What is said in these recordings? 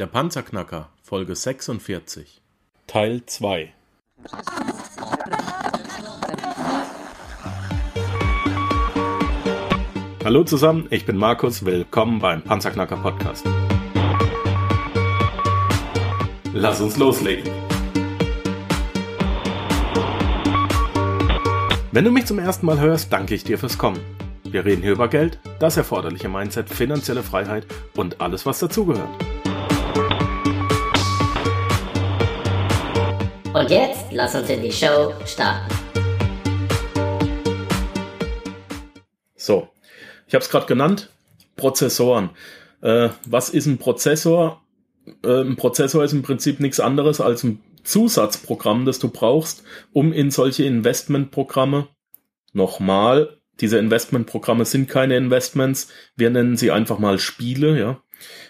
Der Panzerknacker, Folge 46. Teil 2. Hallo zusammen, ich bin Markus, willkommen beim Panzerknacker Podcast. Lass uns loslegen. Wenn du mich zum ersten Mal hörst, danke ich dir fürs Kommen. Wir reden hier über Geld, das erforderliche Mindset, finanzielle Freiheit und alles, was dazugehört. Und jetzt lass uns in die Show starten. So, ich habe es gerade genannt, Prozessoren. Äh, was ist ein Prozessor? Äh, ein Prozessor ist im Prinzip nichts anderes als ein Zusatzprogramm, das du brauchst, um in solche Investmentprogramme nochmal diese Investmentprogramme sind keine Investments. Wir nennen sie einfach mal Spiele, ja,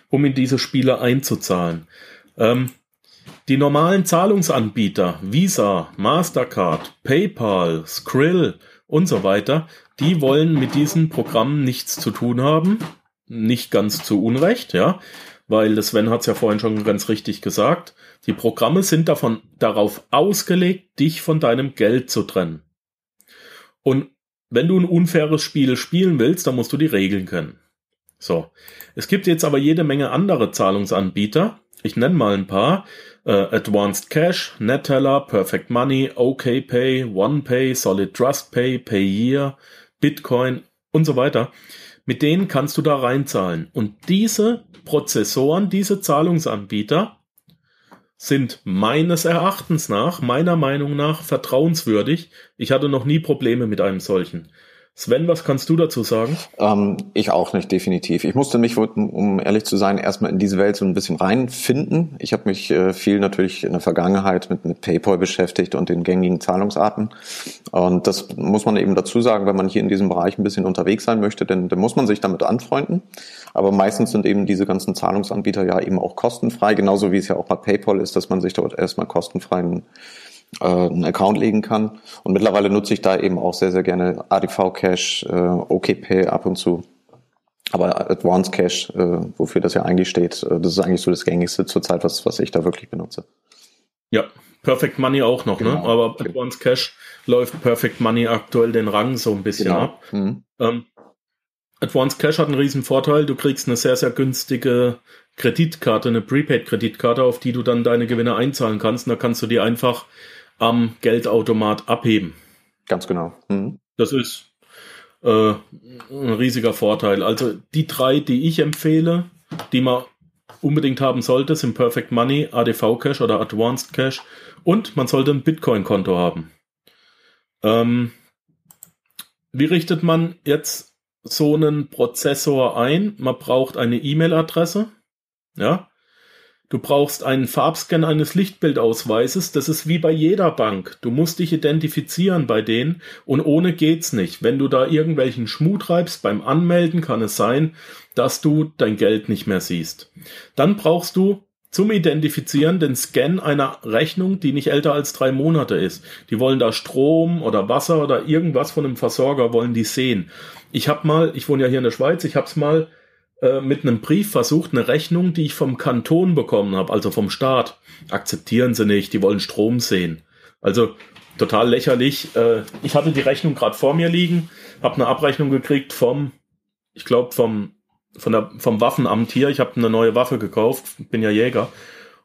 um in diese Spiele einzuzahlen. Ähm, die normalen Zahlungsanbieter, Visa, Mastercard, PayPal, Skrill und so weiter, die wollen mit diesen Programmen nichts zu tun haben. Nicht ganz zu Unrecht, ja, weil Sven hat es ja vorhin schon ganz richtig gesagt. Die Programme sind davon darauf ausgelegt, dich von deinem Geld zu trennen. Und wenn du ein unfaires Spiel spielen willst, dann musst du die Regeln kennen. So. Es gibt jetzt aber jede Menge andere Zahlungsanbieter. Ich nenne mal ein paar. Äh, Advanced Cash, Netteller, Perfect Money, OKPay, OnePay, Solid Trust Pay, Payeer, Bitcoin und so weiter. Mit denen kannst du da reinzahlen. Und diese Prozessoren, diese Zahlungsanbieter sind meines Erachtens nach, meiner Meinung nach, vertrauenswürdig. Ich hatte noch nie Probleme mit einem solchen. Sven, was kannst du dazu sagen? Ähm, ich auch nicht, definitiv. Ich musste mich, um ehrlich zu sein, erstmal in diese Welt so ein bisschen reinfinden. Ich habe mich äh, viel natürlich in der Vergangenheit mit, mit PayPal beschäftigt und den gängigen Zahlungsarten. Und das muss man eben dazu sagen, wenn man hier in diesem Bereich ein bisschen unterwegs sein möchte, denn dann muss man sich damit anfreunden. Aber meistens sind eben diese ganzen Zahlungsanbieter ja eben auch kostenfrei, genauso wie es ja auch bei PayPal ist, dass man sich dort erstmal kostenfreien äh, einen Account legen kann. Und mittlerweile nutze ich da eben auch sehr, sehr gerne ADV Cash, äh, OKPay ab und zu. Aber Advanced Cash, äh, wofür das ja eigentlich steht, äh, das ist eigentlich so das gängigste zurzeit, was, was ich da wirklich benutze. Ja, Perfect Money auch noch, ne? genau. ne? Aber Advanced Cash läuft Perfect Money aktuell den Rang so ein bisschen genau. ab. Mhm. Ähm, Advanced Cash hat einen riesen Vorteil. Du kriegst eine sehr, sehr günstige Kreditkarte, eine Prepaid-Kreditkarte, auf die du dann deine Gewinne einzahlen kannst. Und da kannst du die einfach am Geldautomat abheben. Ganz genau. Mhm. Das ist äh, ein riesiger Vorteil. Also die drei, die ich empfehle, die man unbedingt haben sollte, sind Perfect Money, ADV Cash oder Advanced Cash und man sollte ein Bitcoin-Konto haben. Ähm, wie richtet man jetzt so einen Prozessor ein? Man braucht eine E-Mail-Adresse. Ja, Du brauchst einen Farbscan eines Lichtbildausweises. Das ist wie bei jeder Bank. Du musst dich identifizieren bei denen und ohne geht's nicht. Wenn du da irgendwelchen Schmuh treibst beim Anmelden, kann es sein, dass du dein Geld nicht mehr siehst. Dann brauchst du zum Identifizieren den Scan einer Rechnung, die nicht älter als drei Monate ist. Die wollen da Strom oder Wasser oder irgendwas von einem Versorger wollen die sehen. Ich habe mal, ich wohne ja hier in der Schweiz, ich habe es mal äh, mit einem Brief versucht, eine Rechnung, die ich vom Kanton bekommen habe, also vom Staat, akzeptieren sie nicht, die wollen Strom sehen. Also total lächerlich. Äh, ich hatte die Rechnung gerade vor mir liegen, habe eine Abrechnung gekriegt vom, ich glaube vom von der vom Waffenamt hier. Ich habe eine neue Waffe gekauft, bin ja Jäger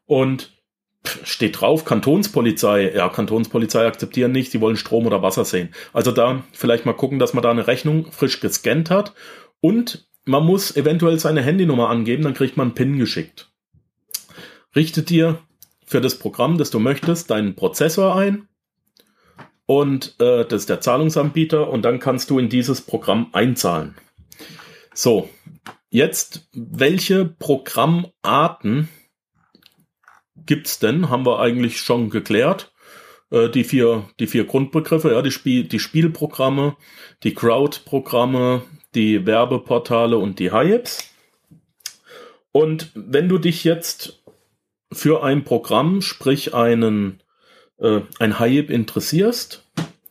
und steht drauf Kantonspolizei. Ja, Kantonspolizei akzeptieren nicht, sie wollen Strom oder Wasser sehen. Also da vielleicht mal gucken, dass man da eine Rechnung frisch gescannt hat und man muss eventuell seine Handynummer angeben, dann kriegt man einen PIN geschickt. Richte dir für das Programm, das du möchtest, deinen Prozessor ein und äh, das ist der Zahlungsanbieter und dann kannst du in dieses Programm einzahlen. So, jetzt welche Programmarten gibt's denn? Haben wir eigentlich schon geklärt. Äh, die vier, die vier Grundbegriffe, ja, die Spiel, die Spielprogramme, die Crowd-Programme, die Werbeportale und die Hypes. Und wenn du dich jetzt für ein Programm, sprich einen, äh, ein Hype interessierst,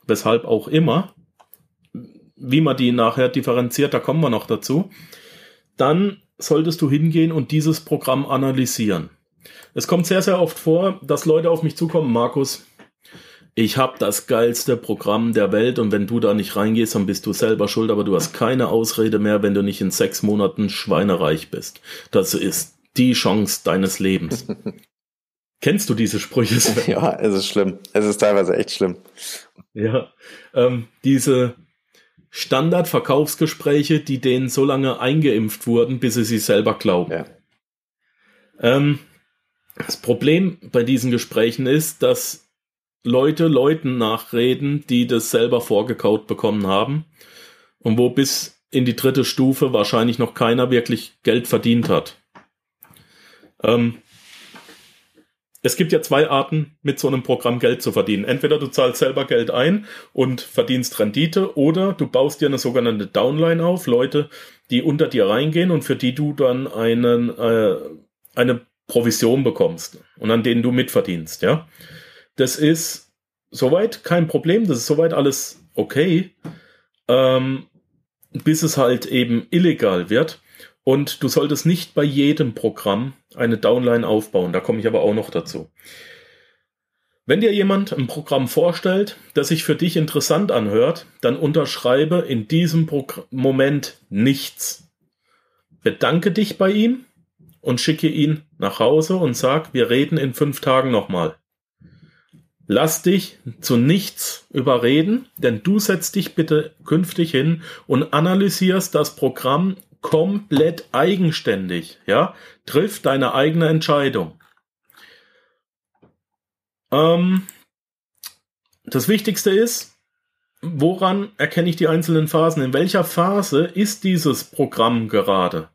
weshalb auch immer, wie man die nachher differenziert, da kommen wir noch dazu, dann solltest du hingehen und dieses Programm analysieren. Es kommt sehr, sehr oft vor, dass Leute auf mich zukommen, Markus, ich habe das geilste Programm der Welt und wenn du da nicht reingehst, dann bist du selber schuld, aber du hast keine Ausrede mehr, wenn du nicht in sechs Monaten schweinereich bist. Das ist die Chance deines Lebens. Kennst du diese Sprüche? Ja, es ist schlimm. Es ist teilweise echt schlimm. Ja, ähm, diese Standardverkaufsgespräche, die denen so lange eingeimpft wurden, bis sie sie selber glauben. Ja. Ähm, das Problem bei diesen Gesprächen ist, dass Leute Leuten nachreden, die das selber vorgekaut bekommen haben und wo bis in die dritte Stufe wahrscheinlich noch keiner wirklich Geld verdient hat. Ähm, es gibt ja zwei Arten, mit so einem Programm Geld zu verdienen. Entweder du zahlst selber Geld ein und verdienst Rendite oder du baust dir eine sogenannte Downline auf, Leute, die unter dir reingehen und für die du dann einen, äh, eine Provision bekommst und an denen du mitverdienst, ja. Das ist soweit kein Problem, das ist soweit alles okay, ähm, bis es halt eben illegal wird. Und du solltest nicht bei jedem Programm eine Downline aufbauen. Da komme ich aber auch noch dazu. Wenn dir jemand ein Programm vorstellt, das sich für dich interessant anhört, dann unterschreibe in diesem Progr Moment nichts. Bedanke dich bei ihm und schicke ihn nach Hause und sag, wir reden in fünf Tagen nochmal. Lass dich zu nichts überreden, denn du setzt dich bitte künftig hin und analysierst das Programm komplett eigenständig, ja, triff deine eigene Entscheidung. Ähm, das Wichtigste ist, woran erkenne ich die einzelnen Phasen? In welcher Phase ist dieses Programm gerade?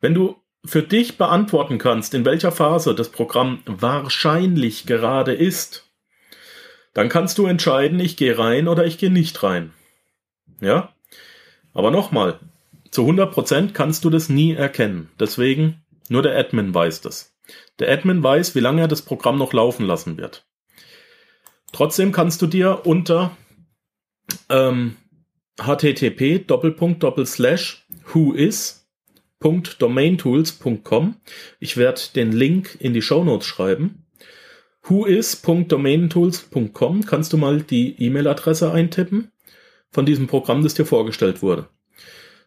Wenn du für dich beantworten kannst, in welcher Phase das Programm wahrscheinlich gerade ist, dann kannst du entscheiden, ich gehe rein oder ich gehe nicht rein. Ja? Aber nochmal, zu 100% kannst du das nie erkennen. Deswegen, nur der Admin weiß das. Der Admin weiß, wie lange er das Programm noch laufen lassen wird. Trotzdem kannst du dir unter ähm, http whois.domaintools.com ich werde den Link in die Show Notes schreiben. whois.domaintools.com kannst du mal die E-Mail-Adresse eintippen von diesem Programm, das dir vorgestellt wurde.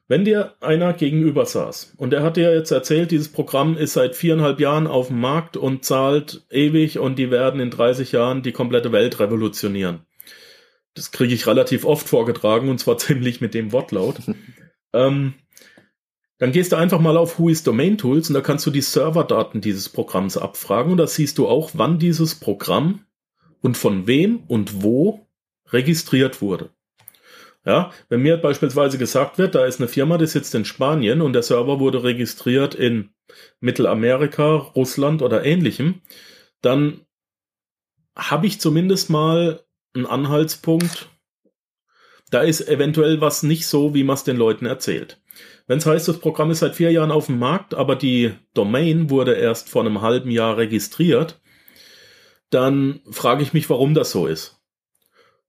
Wenn dir einer gegenüber saß und er hat dir jetzt erzählt, dieses Programm ist seit viereinhalb Jahren auf dem Markt und zahlt ewig und die werden in 30 Jahren die komplette Welt revolutionieren. Das kriege ich relativ oft vorgetragen und zwar ziemlich mit dem Wortlaut. ähm, dann gehst du einfach mal auf Who is Domain Tools und da kannst du die Serverdaten dieses Programms abfragen und da siehst du auch, wann dieses Programm und von wem und wo registriert wurde. Ja, wenn mir beispielsweise gesagt wird, da ist eine Firma, die sitzt in Spanien und der Server wurde registriert in Mittelamerika, Russland oder ähnlichem, dann habe ich zumindest mal einen Anhaltspunkt. Da ist eventuell was nicht so, wie man es den Leuten erzählt. Wenn es heißt, das Programm ist seit vier Jahren auf dem Markt, aber die Domain wurde erst vor einem halben Jahr registriert, dann frage ich mich, warum das so ist.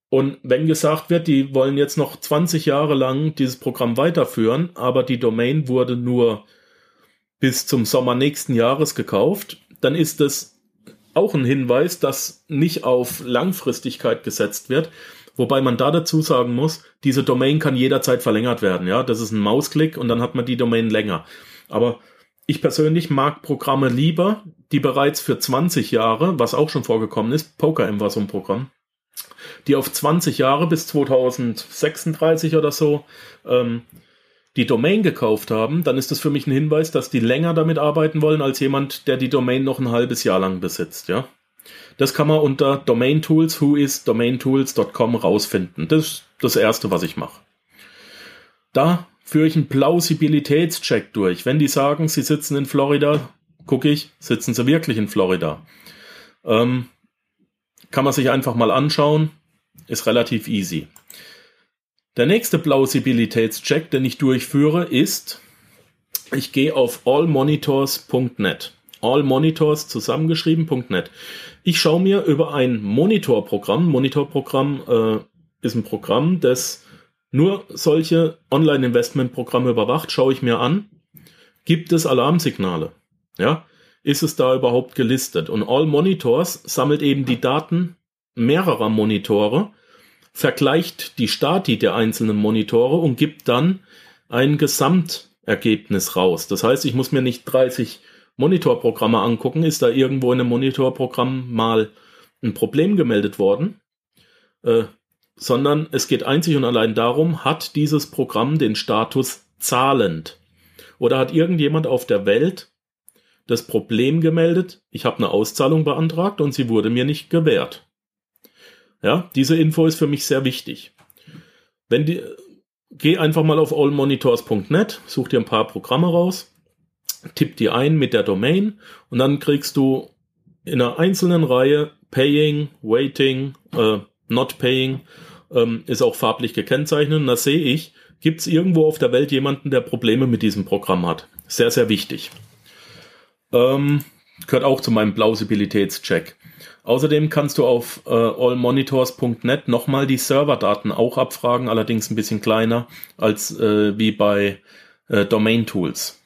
Und wenn gesagt wird, die wollen jetzt noch 20 Jahre lang dieses Programm weiterführen, aber die Domain wurde nur bis zum Sommer nächsten Jahres gekauft, dann ist das auch ein Hinweis, dass nicht auf Langfristigkeit gesetzt wird. Wobei man da dazu sagen muss, diese Domain kann jederzeit verlängert werden. Ja, das ist ein Mausklick und dann hat man die Domain länger. Aber ich persönlich mag Programme lieber, die bereits für 20 Jahre, was auch schon vorgekommen ist, Poker M war so ein Programm, die auf 20 Jahre bis 2036 oder so ähm, die Domain gekauft haben, dann ist das für mich ein Hinweis, dass die länger damit arbeiten wollen als jemand, der die Domain noch ein halbes Jahr lang besitzt, ja. Das kann man unter Domain Tools, who is domaintools.com rausfinden. Das ist das erste, was ich mache. Da führe ich einen Plausibilitätscheck durch. Wenn die sagen, sie sitzen in Florida, gucke ich, sitzen sie wirklich in Florida. Ähm, kann man sich einfach mal anschauen. Ist relativ easy. Der nächste Plausibilitätscheck, den ich durchführe, ist, ich gehe auf allmonitors.net. Allmonitors zusammengeschrieben.net. Ich schaue mir über ein Monitorprogramm, Monitorprogramm äh, ist ein Programm, das nur solche Online-Investment-Programme überwacht, schaue ich mir an, Gibt es Alarmsignale? Ja, ist es da überhaupt gelistet? Und All Monitors sammelt eben die Daten mehrerer Monitore, vergleicht die Stati der einzelnen Monitore und gibt dann ein Gesamtergebnis raus. Das heißt, ich muss mir nicht 30 Monitorprogramme angucken, ist da irgendwo in einem Monitorprogramm mal ein Problem gemeldet worden, äh, sondern es geht einzig und allein darum, hat dieses Programm den Status zahlend oder hat irgendjemand auf der Welt das Problem gemeldet, ich habe eine Auszahlung beantragt und sie wurde mir nicht gewährt. Ja, diese Info ist für mich sehr wichtig. Wenn die, geh einfach mal auf allmonitors.net, such dir ein paar Programme raus, tipp die ein mit der Domain und dann kriegst du in einer einzelnen Reihe Paying, Waiting, äh, Not Paying, ähm, ist auch farblich gekennzeichnet. Und da sehe ich, gibt es irgendwo auf der Welt jemanden, der Probleme mit diesem Programm hat. Sehr, sehr wichtig. Ähm, gehört auch zu meinem Plausibilitätscheck. Außerdem kannst du auf äh, allmonitors.net nochmal die Serverdaten auch abfragen, allerdings ein bisschen kleiner als äh, wie bei äh, Domain Tools.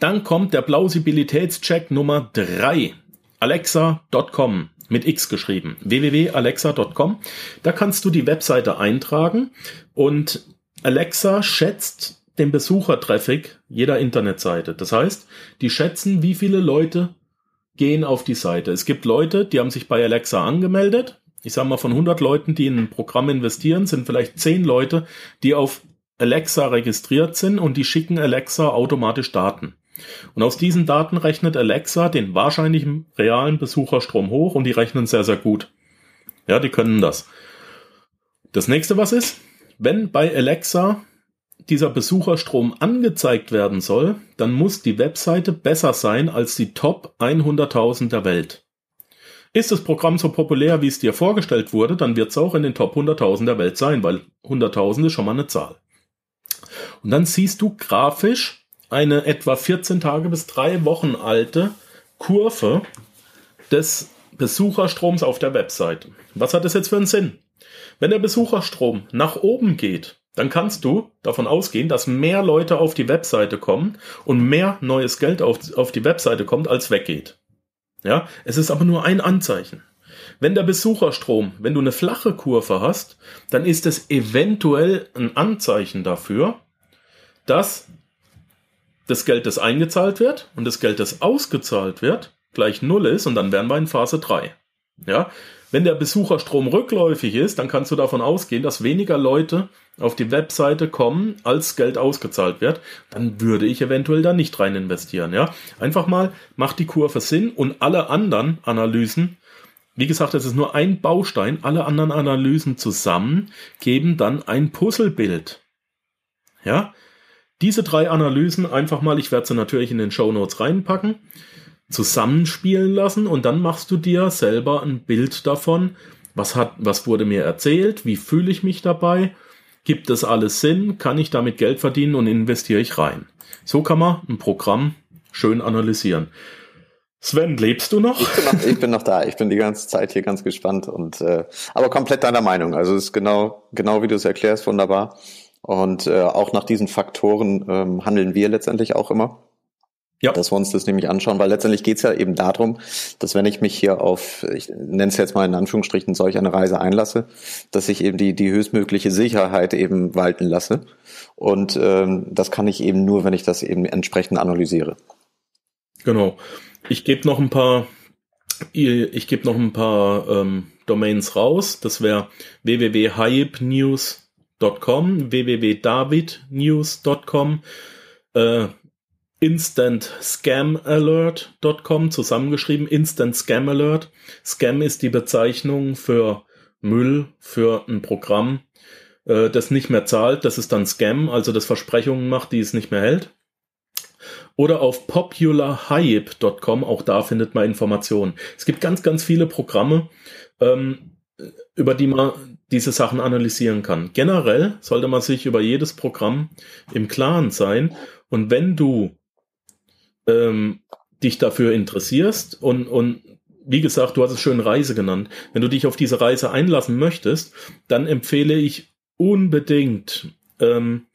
Dann kommt der Plausibilitätscheck Nummer 3. Alexa.com mit X geschrieben. www.alexa.com. Da kannst du die Webseite eintragen und Alexa schätzt den Besuchertraffic jeder Internetseite. Das heißt, die schätzen, wie viele Leute gehen auf die Seite. Es gibt Leute, die haben sich bei Alexa angemeldet. Ich sage mal, von 100 Leuten, die in ein Programm investieren, sind vielleicht 10 Leute, die auf Alexa registriert sind und die schicken Alexa automatisch Daten. Und aus diesen Daten rechnet Alexa den wahrscheinlichen realen Besucherstrom hoch und die rechnen sehr, sehr gut. Ja, die können das. Das nächste, was ist, wenn bei Alexa dieser Besucherstrom angezeigt werden soll, dann muss die Webseite besser sein als die Top 100.000 der Welt. Ist das Programm so populär, wie es dir vorgestellt wurde, dann wird es auch in den Top 100.000 der Welt sein, weil 100.000 ist schon mal eine Zahl. Und dann siehst du grafisch eine etwa 14 Tage bis drei Wochen alte Kurve des Besucherstroms auf der Webseite. Was hat das jetzt für einen Sinn? Wenn der Besucherstrom nach oben geht, dann kannst du davon ausgehen, dass mehr Leute auf die Webseite kommen und mehr neues Geld auf, auf die Webseite kommt, als weggeht. Ja, es ist aber nur ein Anzeichen. Wenn der Besucherstrom, wenn du eine flache Kurve hast, dann ist es eventuell ein Anzeichen dafür, dass das Geld, das eingezahlt wird und das Geld, das ausgezahlt wird, gleich Null ist und dann wären wir in Phase 3. Ja, wenn der Besucherstrom rückläufig ist, dann kannst du davon ausgehen, dass weniger Leute auf die Webseite kommen, als Geld ausgezahlt wird. Dann würde ich eventuell da nicht rein investieren. Ja, einfach mal macht die Kurve Sinn und alle anderen Analysen, wie gesagt, es ist nur ein Baustein, alle anderen Analysen zusammen geben dann ein Puzzlebild. Ja, diese drei Analysen einfach mal, ich werde sie natürlich in den Show Notes reinpacken zusammenspielen lassen und dann machst du dir selber ein Bild davon, was hat, was wurde mir erzählt, wie fühle ich mich dabei, gibt es alles Sinn, kann ich damit Geld verdienen und investiere ich rein. So kann man ein Programm schön analysieren. Sven, lebst du noch? Ich bin noch, ich bin noch da. Ich bin die ganze Zeit hier ganz gespannt und äh, aber komplett deiner Meinung. Also es ist genau genau wie du es erklärst, wunderbar. Und äh, auch nach diesen Faktoren ähm, handeln wir letztendlich auch immer. Ja. Dass wir uns das nämlich anschauen, weil letztendlich geht es ja eben darum, dass wenn ich mich hier auf, ich nenne es jetzt mal in Anführungsstrichen, solch eine Reise einlasse, dass ich eben die, die höchstmögliche Sicherheit eben walten lasse. Und ähm, das kann ich eben nur, wenn ich das eben entsprechend analysiere. Genau. Ich gebe noch ein paar, ich gebe noch ein paar ähm, Domains raus. Das wäre www.hypenews.com, www.davidnews.com, äh, instantscamalert.com zusammengeschrieben. Instant Scam Alert. Scam ist die Bezeichnung für Müll, für ein Programm, äh, das nicht mehr zahlt. Das ist dann Scam, also das Versprechungen macht, die es nicht mehr hält. Oder auf popularhype.com, auch da findet man Informationen. Es gibt ganz, ganz viele Programme, ähm, über die man diese Sachen analysieren kann. Generell sollte man sich über jedes Programm im Klaren sein. Und wenn du ähm, dich dafür interessierst und, und wie gesagt, du hast es schön Reise genannt. Wenn du dich auf diese Reise einlassen möchtest, dann empfehle ich unbedingt ähm,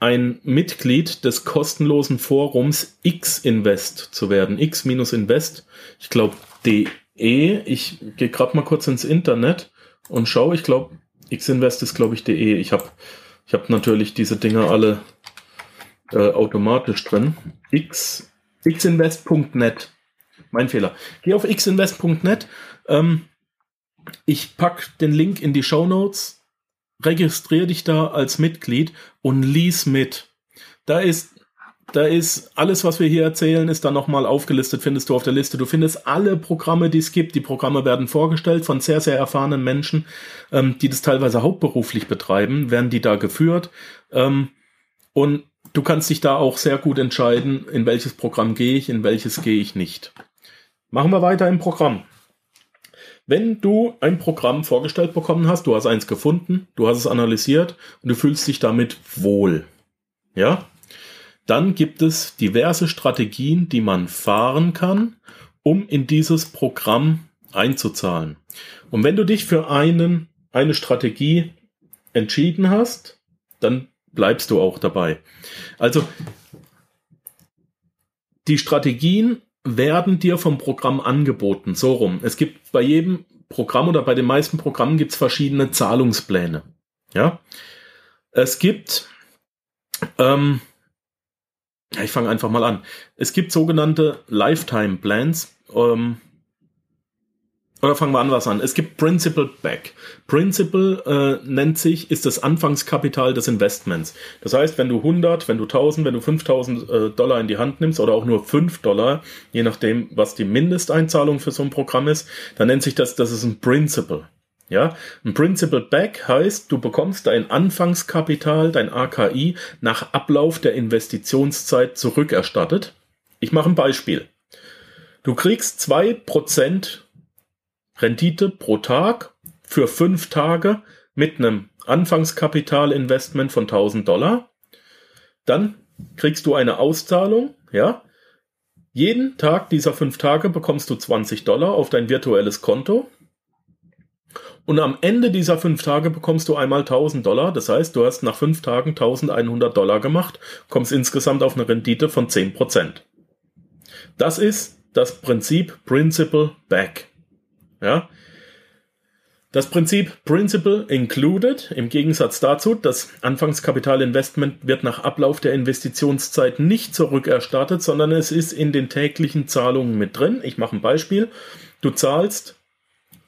ein Mitglied des kostenlosen Forums X-Invest zu werden. X-Invest, ich glaube DE. Ich gehe gerade mal kurz ins Internet und schaue. Ich glaube, X-Invest ist, glaube ich, DE. Ich habe ich hab natürlich diese Dinger alle äh, automatisch drin. X, xinvest.net. Mein Fehler. Geh auf xinvest.net. Ähm, ich pack den Link in die Show Notes. Registriere dich da als Mitglied und lies mit. Da ist da ist alles, was wir hier erzählen, ist da nochmal aufgelistet, findest du auf der Liste. Du findest alle Programme, die es gibt. Die Programme werden vorgestellt von sehr, sehr erfahrenen Menschen, ähm, die das teilweise hauptberuflich betreiben, werden die da geführt. Ähm, und du kannst dich da auch sehr gut entscheiden, in welches Programm gehe ich, in welches gehe ich nicht. Machen wir weiter im Programm. Wenn du ein Programm vorgestellt bekommen hast, du hast eins gefunden, du hast es analysiert und du fühlst dich damit wohl. Ja? Dann gibt es diverse Strategien, die man fahren kann, um in dieses Programm einzuzahlen. Und wenn du dich für einen, eine Strategie entschieden hast, dann bleibst du auch dabei. Also, die Strategien werden dir vom Programm angeboten. So rum. Es gibt bei jedem Programm oder bei den meisten Programmen gibt es verschiedene Zahlungspläne. Ja. Es gibt, ähm, ich fange einfach mal an. Es gibt sogenannte Lifetime Plans. Ähm, oder fangen wir an was an. Es gibt Principal Back. Principal äh, nennt sich, ist das Anfangskapital des Investments. Das heißt, wenn du 100, wenn du 1000, wenn du 5000 äh, Dollar in die Hand nimmst oder auch nur 5 Dollar, je nachdem, was die Mindesteinzahlung für so ein Programm ist, dann nennt sich das, das ist ein Principal. Ja, ein Principal Back heißt, du bekommst dein Anfangskapital, dein AKI, nach Ablauf der Investitionszeit zurückerstattet. Ich mache ein Beispiel. Du kriegst zwei Prozent Rendite pro Tag für fünf Tage mit einem Anfangskapitalinvestment von 1000 Dollar. Dann kriegst du eine Auszahlung, ja. Jeden Tag dieser fünf Tage bekommst du 20 Dollar auf dein virtuelles Konto. Und am Ende dieser fünf Tage bekommst du einmal 1000 Dollar. Das heißt, du hast nach fünf Tagen 1100 Dollar gemacht, kommst insgesamt auf eine Rendite von 10%. Das ist das Prinzip Principal Back. Ja? Das Prinzip Principal Included, im Gegensatz dazu, das Anfangskapitalinvestment wird nach Ablauf der Investitionszeit nicht zurückerstattet, sondern es ist in den täglichen Zahlungen mit drin. Ich mache ein Beispiel. Du zahlst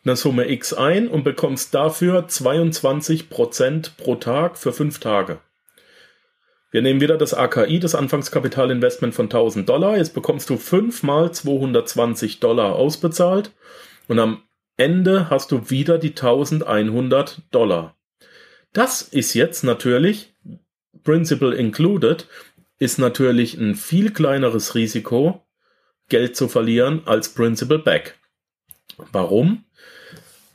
eine Summe X ein und bekommst dafür 22% pro Tag für fünf Tage. Wir nehmen wieder das AKI, das Anfangskapitalinvestment von 1000 Dollar. Jetzt bekommst du 5 mal 220 Dollar ausbezahlt und am Ende hast du wieder die 1100 Dollar. Das ist jetzt natürlich, Principal included, ist natürlich ein viel kleineres Risiko, Geld zu verlieren als Principal Back. Warum?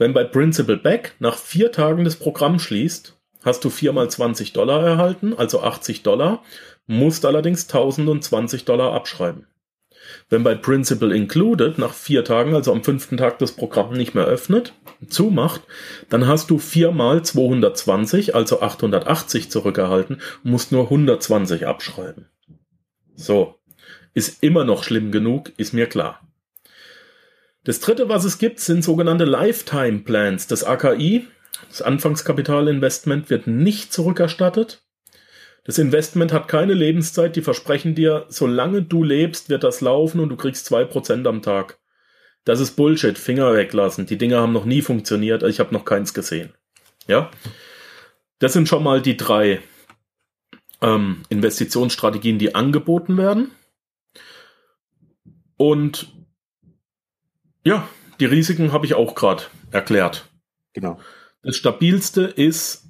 Wenn bei Principal Back nach vier Tagen das Programm schließt, hast du viermal 20 Dollar erhalten, also 80 Dollar, musst allerdings 1020 Dollar abschreiben. Wenn bei Principal Included nach vier Tagen, also am fünften Tag das Programm nicht mehr öffnet, zumacht, dann hast du viermal 220, also 880 zurückerhalten musst nur 120 abschreiben. So. Ist immer noch schlimm genug, ist mir klar. Das dritte, was es gibt, sind sogenannte Lifetime Plans. Das AKI, das Anfangskapitalinvestment, wird nicht zurückerstattet. Das Investment hat keine Lebenszeit, die versprechen dir, solange du lebst, wird das laufen und du kriegst zwei Prozent am Tag. Das ist Bullshit, Finger weglassen. Die Dinger haben noch nie funktioniert, ich habe noch keins gesehen. Ja? Das sind schon mal die drei ähm, Investitionsstrategien, die angeboten werden. Und ja, die Risiken habe ich auch gerade erklärt. Genau. Das stabilste ist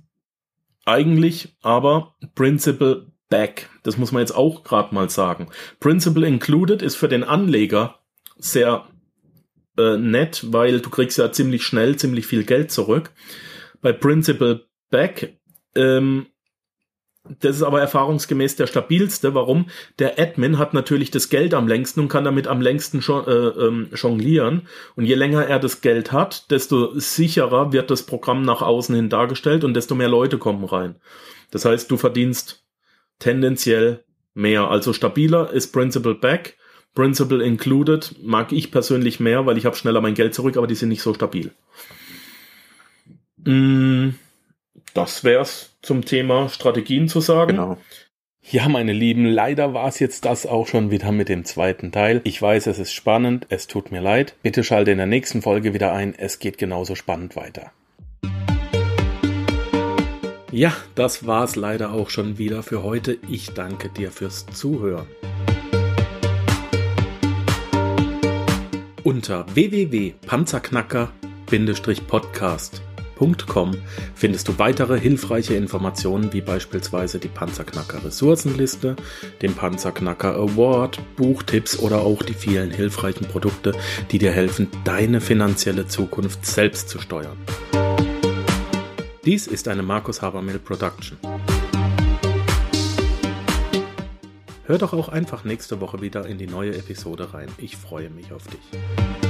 eigentlich aber Principal Back. Das muss man jetzt auch gerade mal sagen. Principal Included ist für den Anleger sehr äh, nett, weil du kriegst ja ziemlich schnell ziemlich viel Geld zurück. Bei Principal Back ähm, das ist aber erfahrungsgemäß der stabilste. Warum? Der Admin hat natürlich das Geld am längsten und kann damit am längsten schon, äh, ähm, jonglieren. Und je länger er das Geld hat, desto sicherer wird das Programm nach außen hin dargestellt und desto mehr Leute kommen rein. Das heißt, du verdienst tendenziell mehr. Also stabiler ist Principal Back. Principal Included mag ich persönlich mehr, weil ich habe schneller mein Geld zurück, aber die sind nicht so stabil. Mm, das wär's zum Thema Strategien zu sagen. Genau. Ja, meine Lieben, leider war es jetzt das auch schon wieder mit dem zweiten Teil. Ich weiß, es ist spannend, es tut mir leid. Bitte schalte in der nächsten Folge wieder ein, es geht genauso spannend weiter. Ja, das war's leider auch schon wieder für heute. Ich danke dir fürs Zuhören. Unter www.panzerknacker-podcast panzerknacker.com findest du weitere hilfreiche Informationen wie beispielsweise die Panzerknacker Ressourcenliste, den Panzerknacker Award, Buchtipps oder auch die vielen hilfreichen Produkte, die dir helfen, deine finanzielle Zukunft selbst zu steuern. Dies ist eine Markus Habermill Production. Hör doch auch einfach nächste Woche wieder in die neue Episode rein. Ich freue mich auf dich.